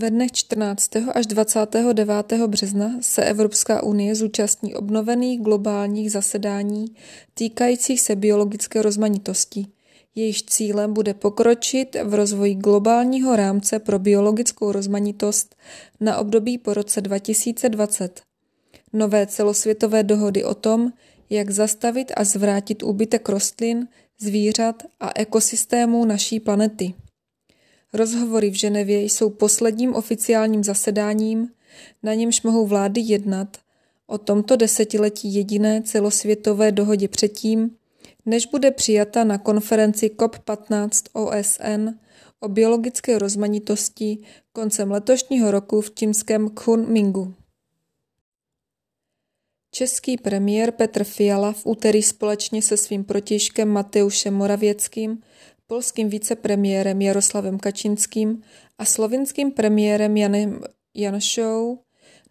Ve dnech 14. až 29. března se Evropská unie zúčastní obnovených globálních zasedání týkajících se biologické rozmanitosti. Jejíž cílem bude pokročit v rozvoji globálního rámce pro biologickou rozmanitost na období po roce 2020. Nové celosvětové dohody o tom, jak zastavit a zvrátit úbytek rostlin, zvířat a ekosystémů naší planety. Rozhovory v Ženevě jsou posledním oficiálním zasedáním, na němž mohou vlády jednat o tomto desetiletí jediné celosvětové dohodě předtím, než bude přijata na konferenci COP15 OSN o biologické rozmanitosti koncem letošního roku v čínském Kunmingu. Český premiér Petr Fiala v úterý společně se svým protějškem Mateušem Moravěckým polským vicepremiérem Jaroslavem Kačinským a slovinským premiérem Janem Janšou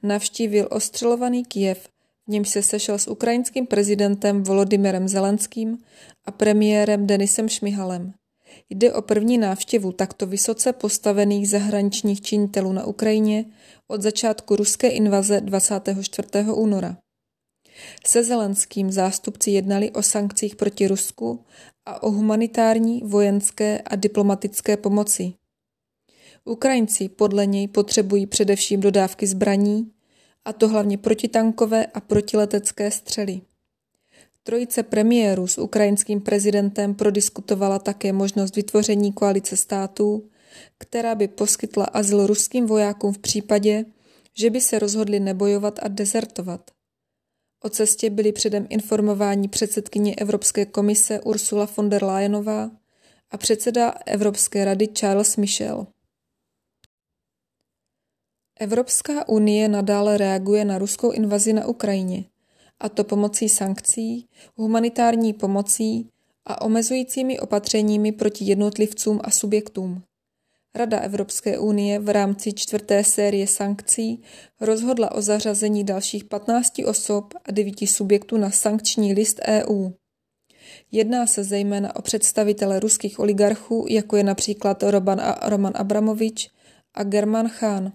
navštívil ostřelovaný Kiev, v němž se sešel s ukrajinským prezidentem Volodymyrem Zelenským a premiérem Denisem Šmihalem. Jde o první návštěvu takto vysoce postavených zahraničních činitelů na Ukrajině od začátku ruské invaze 24. února. Se Zelenským zástupci jednali o sankcích proti Rusku a o humanitární, vojenské a diplomatické pomoci. Ukrajinci podle něj potřebují především dodávky zbraní, a to hlavně protitankové a protiletecké střely. Trojice premiérů s ukrajinským prezidentem prodiskutovala také možnost vytvoření koalice států, která by poskytla azyl ruským vojákům v případě, že by se rozhodli nebojovat a dezertovat. O cestě byli předem informováni předsedkyně Evropské komise Ursula von der Leyenová a předseda Evropské rady Charles Michel. Evropská unie nadále reaguje na ruskou invazi na Ukrajině, a to pomocí sankcí, humanitární pomocí a omezujícími opatřeními proti jednotlivcům a subjektům. Rada Evropské unie v rámci čtvrté série sankcí rozhodla o zařazení dalších 15 osob a 9 subjektů na sankční list EU. Jedná se zejména o představitele ruských oligarchů, jako je například Roman, a Roman Abramovič a German Khan.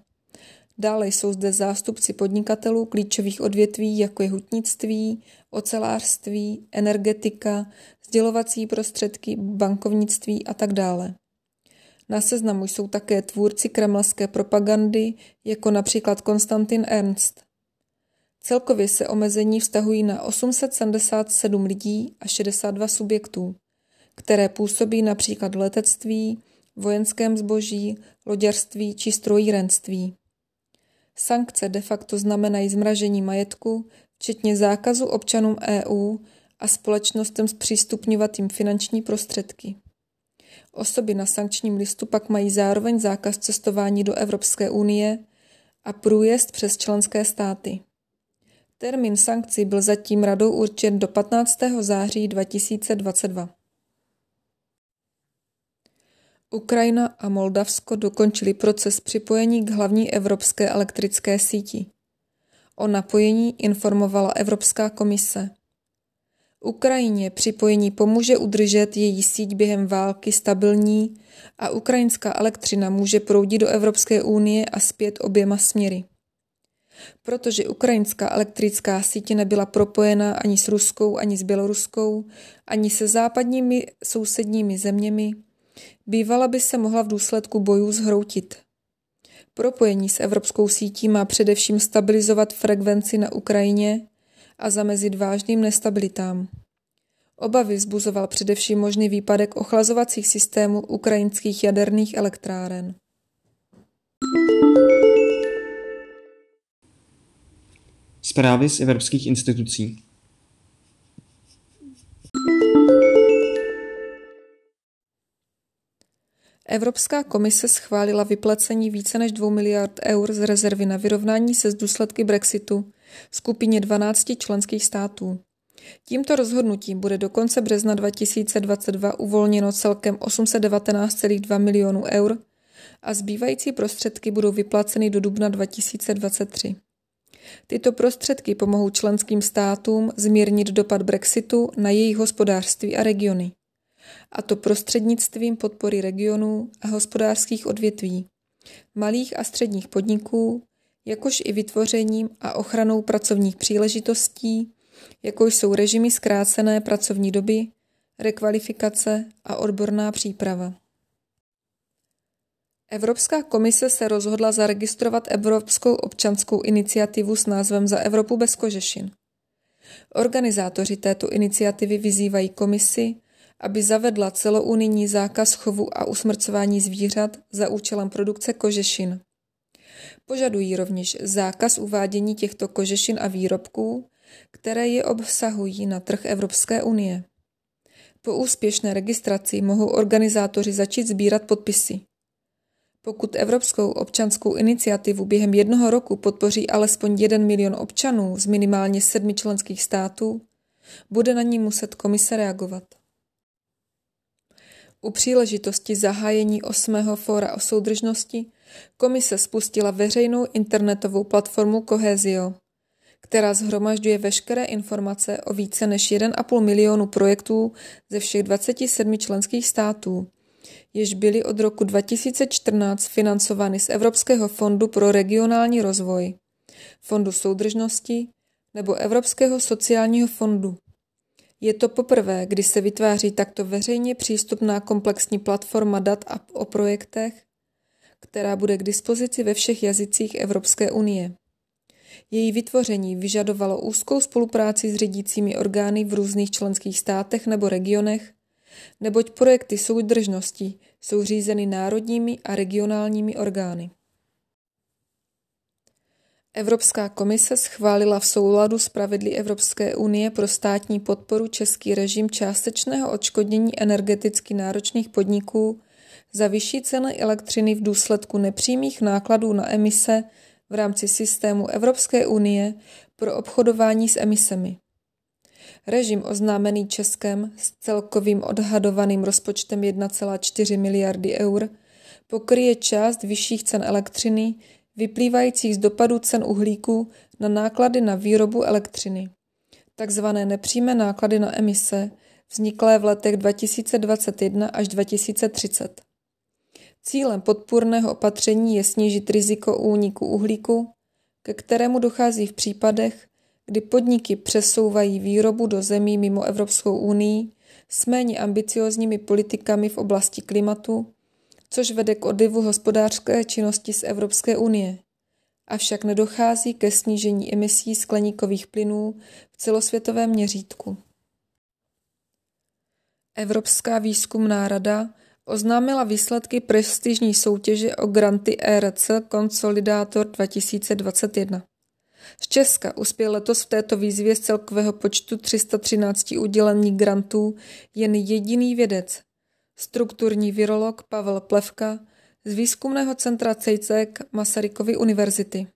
Dále jsou zde zástupci podnikatelů klíčových odvětví, jako je hutnictví, ocelářství, energetika, sdělovací prostředky, bankovnictví a tak dále. Na seznamu jsou také tvůrci kremelské propagandy, jako například Konstantin Ernst. Celkově se omezení vztahují na 877 lidí a 62 subjektů, které působí například v letectví, vojenském zboží, loďarství či strojírenství. Sankce de facto znamenají zmražení majetku, včetně zákazu občanům EU a společnostem zpřístupňovat jim finanční prostředky. Osoby na sankčním listu pak mají zároveň zákaz cestování do Evropské unie a průjezd přes členské státy. Termín sankcí byl zatím radou určen do 15. září 2022. Ukrajina a Moldavsko dokončili proces připojení k hlavní evropské elektrické síti. O napojení informovala Evropská komise. Ukrajině připojení pomůže udržet její síť během války stabilní a ukrajinská elektřina může proudit do Evropské unie a zpět oběma směry. Protože ukrajinská elektrická síť nebyla propojena ani s ruskou, ani s běloruskou, ani se západními sousedními zeměmi, bývala by se mohla v důsledku bojů zhroutit. Propojení s evropskou sítí má především stabilizovat frekvenci na Ukrajině a zamezit vážným nestabilitám. Obavy vzbuzoval především možný výpadek ochlazovacích systémů ukrajinských jaderných elektráren. Zprávy z evropských institucí. Evropská komise schválila vyplacení více než 2 miliard eur z rezervy na vyrovnání se z důsledky Brexitu skupině 12 členských států. Tímto rozhodnutím bude do konce března 2022 uvolněno celkem 819,2 milionů eur a zbývající prostředky budou vyplaceny do dubna 2023. Tyto prostředky pomohou členským státům zmírnit dopad Brexitu na jejich hospodářství a regiony, a to prostřednictvím podpory regionů a hospodářských odvětví, malých a středních podniků, jakož i vytvořením a ochranou pracovních příležitostí, jako jsou režimy zkrácené pracovní doby, rekvalifikace a odborná příprava. Evropská komise se rozhodla zaregistrovat Evropskou občanskou iniciativu s názvem Za Evropu bez kožešin. Organizátoři této iniciativy vyzývají komisi, aby zavedla celounijní zákaz chovu a usmrcování zvířat za účelem produkce kožešin. Požadují rovněž zákaz uvádění těchto kožešin a výrobků, které je obsahují na trh Evropské unie. Po úspěšné registraci mohou organizátoři začít sbírat podpisy. Pokud Evropskou občanskou iniciativu během jednoho roku podpoří alespoň jeden milion občanů z minimálně sedmi členských států, bude na ní muset komise reagovat. U příležitosti zahájení 8. fóra o soudržnosti komise spustila veřejnou internetovou platformu Kohezio, která zhromažďuje veškeré informace o více než 1,5 milionu projektů ze všech 27 členských států, jež byly od roku 2014 financovány z Evropského fondu pro regionální rozvoj, Fondu soudržnosti nebo Evropského sociálního fondu. Je to poprvé, kdy se vytváří takto veřejně přístupná komplexní platforma dat o projektech, která bude k dispozici ve všech jazycích Evropské unie. Její vytvoření vyžadovalo úzkou spolupráci s řídícími orgány v různých členských státech nebo regionech, neboť projekty soudržnosti jsou řízeny národními a regionálními orgány. Evropská komise schválila v souladu s pravidly Evropské unie pro státní podporu český režim částečného odškodnění energeticky náročných podniků za vyšší ceny elektřiny v důsledku nepřímých nákladů na emise v rámci systému Evropské unie pro obchodování s emisemi. Režim oznámený Českem s celkovým odhadovaným rozpočtem 1,4 miliardy eur pokryje část vyšších cen elektřiny vyplývajících z dopadu cen uhlíku na náklady na výrobu elektřiny, takzvané nepřímé náklady na emise, vzniklé v letech 2021 až 2030. Cílem podpůrného opatření je snížit riziko úniku uhlíku, ke kterému dochází v případech, kdy podniky přesouvají výrobu do zemí mimo Evropskou unii s méně ambiciozními politikami v oblasti klimatu, což vede k odlivu hospodářské činnosti z Evropské unie. Avšak nedochází ke snížení emisí skleníkových plynů v celosvětovém měřítku. Evropská výzkumná rada oznámila výsledky prestižní soutěže o granty ERC Consolidator 2021. Z Česka uspěl letos v této výzvě z celkového počtu 313 udělení grantů jen jediný vědec, strukturní virolog Pavel Plevka z výzkumného centra CEJCEK Masarykovy univerzity.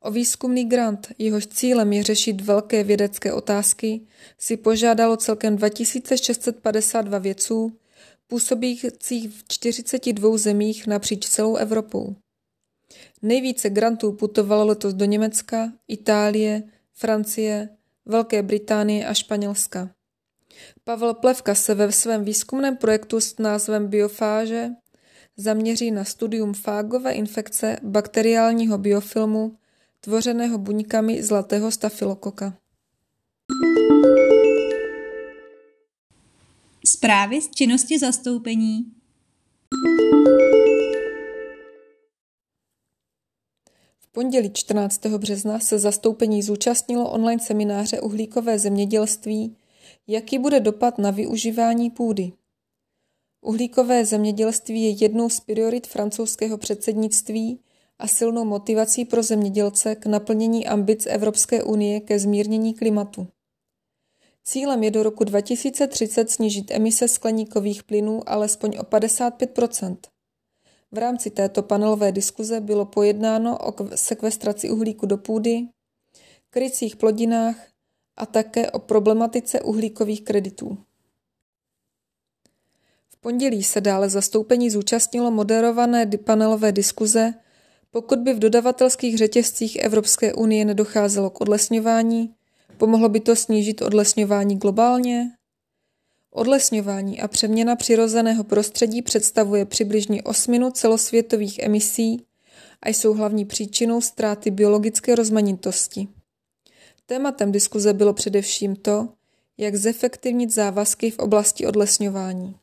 O výzkumný grant, jehož cílem je řešit velké vědecké otázky, si požádalo celkem 2652 vědců, působících v 42 zemích napříč celou Evropou. Nejvíce grantů putovalo letos do Německa, Itálie, Francie, Velké Británie a Španělska. Pavel Plevka se ve svém výzkumném projektu s názvem Biofáže zaměří na studium fágové infekce bakteriálního biofilmu tvořeného buňkami zlatého stafylokoka. Zprávy z činnosti zastoupení. V pondělí 14. března se zastoupení zúčastnilo online semináře Uhlíkové zemědělství, jaký bude dopad na využívání půdy. Uhlíkové zemědělství je jednou z priorit francouzského předsednictví a silnou motivací pro zemědělce k naplnění ambic Evropské unie ke zmírnění klimatu. Cílem je do roku 2030 snížit emise skleníkových plynů alespoň o 55% V rámci této panelové diskuze bylo pojednáno o sekvestraci uhlíku do půdy, krycích plodinách a také o problematice uhlíkových kreditů. V pondělí se dále zastoupení zúčastnilo moderované panelové diskuze pokud by v dodavatelských řetězcích Evropské unie nedocházelo k odlesňování, pomohlo by to snížit odlesňování globálně? Odlesňování a přeměna přirozeného prostředí představuje přibližně osminu celosvětových emisí a jsou hlavní příčinou ztráty biologické rozmanitosti. Tématem diskuze bylo především to, jak zefektivnit závazky v oblasti odlesňování.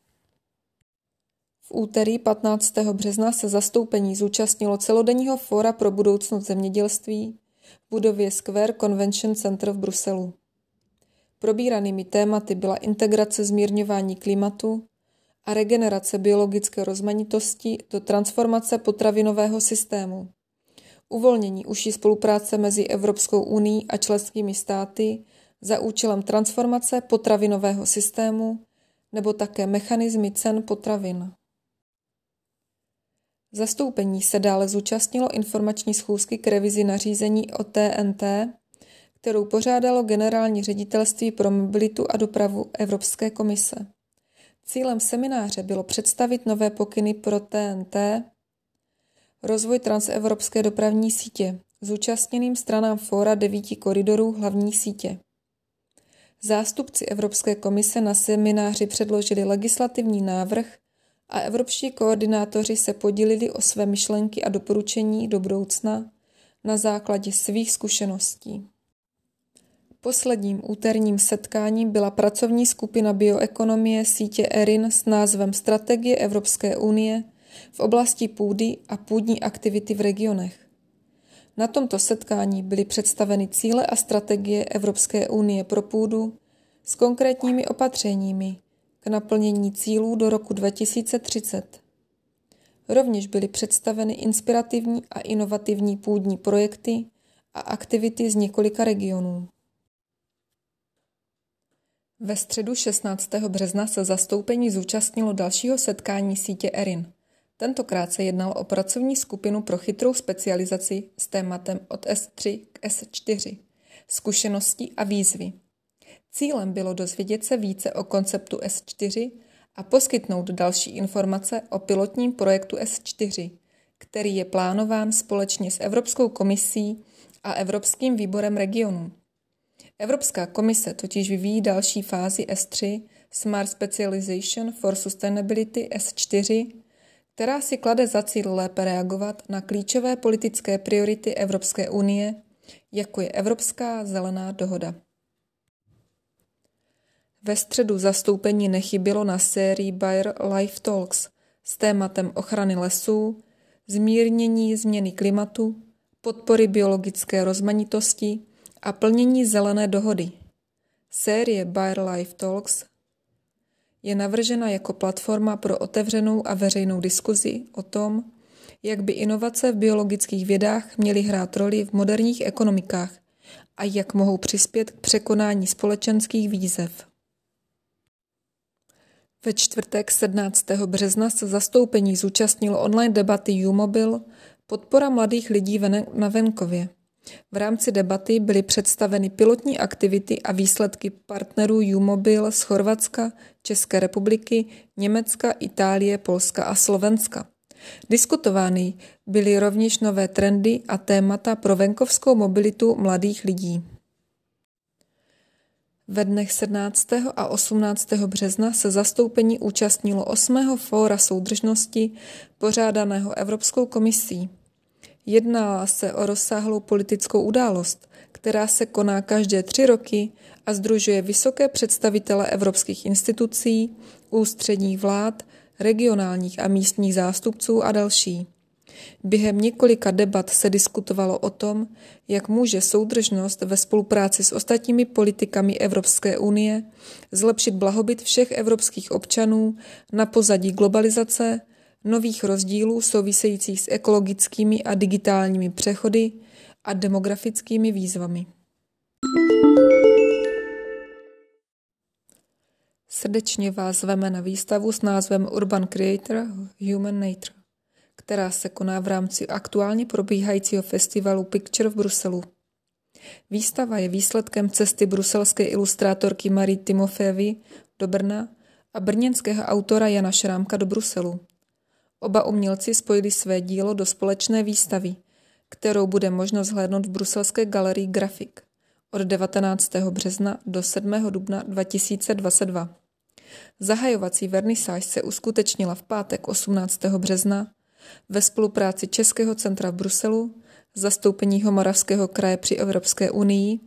V úterý 15. března se zastoupení zúčastnilo celodenního fóra pro budoucnost zemědělství v budově Square Convention Center v Bruselu. Probíranými tématy byla integrace zmírňování klimatu a regenerace biologické rozmanitosti do transformace potravinového systému, uvolnění užší spolupráce mezi Evropskou unii a členskými státy za účelem transformace potravinového systému nebo také mechanismy cen potravin. Zastoupení se dále zúčastnilo informační schůzky k revizi nařízení o TNT, kterou pořádalo Generální ředitelství pro mobilitu a dopravu Evropské komise. Cílem semináře bylo představit nové pokyny pro TNT, rozvoj transevropské dopravní sítě, zúčastněným stranám fóra devíti koridorů hlavní sítě. Zástupci Evropské komise na semináři předložili legislativní návrh a evropští koordinátoři se podělili o své myšlenky a doporučení do budoucna na základě svých zkušeností. Posledním úterním setkáním byla pracovní skupina bioekonomie sítě ERIN s názvem Strategie Evropské unie v oblasti půdy a půdní aktivity v regionech. Na tomto setkání byly představeny cíle a strategie Evropské unie pro půdu s konkrétními opatřeními, k naplnění cílů do roku 2030. Rovněž byly představeny inspirativní a inovativní půdní projekty a aktivity z několika regionů. Ve středu 16. března se zastoupení zúčastnilo dalšího setkání sítě ERIN. Tentokrát se jednalo o pracovní skupinu pro chytrou specializaci s tématem od S3 k S4, zkušenosti a výzvy. Cílem bylo dozvědět se více o konceptu S4 a poskytnout další informace o pilotním projektu S4, který je plánován společně s Evropskou komisí a Evropským výborem regionů. Evropská komise totiž vyvíjí další fázi S3 Smart Specialization for Sustainability S4, která si klade za cíl lépe reagovat na klíčové politické priority Evropské unie, jako je Evropská zelená dohoda. Ve středu zastoupení nechybělo na sérii Bayer Life Talks s tématem ochrany lesů, zmírnění změny klimatu, podpory biologické rozmanitosti a plnění zelené dohody. Série Bayer Life Talks je navržena jako platforma pro otevřenou a veřejnou diskuzi o tom, jak by inovace v biologických vědách měly hrát roli v moderních ekonomikách a jak mohou přispět k překonání společenských výzev. Ve čtvrtek 17. března se zastoupení zúčastnilo online debaty U-Mobil Podpora mladých lidí na venkově. V rámci debaty byly představeny pilotní aktivity a výsledky partnerů U-Mobil z Chorvatska, České republiky, Německa, Itálie, Polska a Slovenska. Diskutovány byly rovněž nové trendy a témata pro venkovskou mobilitu mladých lidí. Ve dnech 17. a 18. března se zastoupení účastnilo 8. fóra soudržnosti pořádaného Evropskou komisí. Jedná se o rozsáhlou politickou událost, která se koná každé tři roky a združuje vysoké představitele evropských institucí, ústředních vlád, regionálních a místních zástupců a další. Během několika debat se diskutovalo o tom, jak může soudržnost ve spolupráci s ostatními politikami Evropské unie zlepšit blahobyt všech evropských občanů na pozadí globalizace, nových rozdílů souvisejících s ekologickými a digitálními přechody a demografickými výzvami. Srdečně vás zveme na výstavu s názvem Urban Creator Human Nature která se koná v rámci aktuálně probíhajícího festivalu Picture v Bruselu. Výstava je výsledkem cesty bruselské ilustrátorky Marie Timofejevy do Brna a brněnského autora Jana Šrámka do Bruselu. Oba umělci spojili své dílo do společné výstavy, kterou bude možno zhlédnout v bruselské galerii Grafik od 19. března do 7. dubna 2022. Zahajovací vernisáž se uskutečnila v pátek 18. března ve spolupráci Českého centra v Bruselu, zastoupeního Moravského kraje při Evropské unii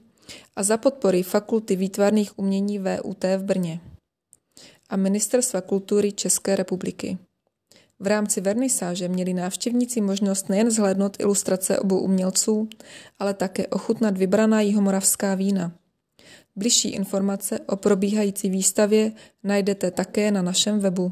a za podpory Fakulty výtvarných umění VUT v Brně a Ministerstva kultury České republiky. V rámci vernisáže měli návštěvníci možnost nejen zhlédnout ilustrace obou umělců, ale také ochutnat vybraná jihomoravská vína. Bližší informace o probíhající výstavě najdete také na našem webu.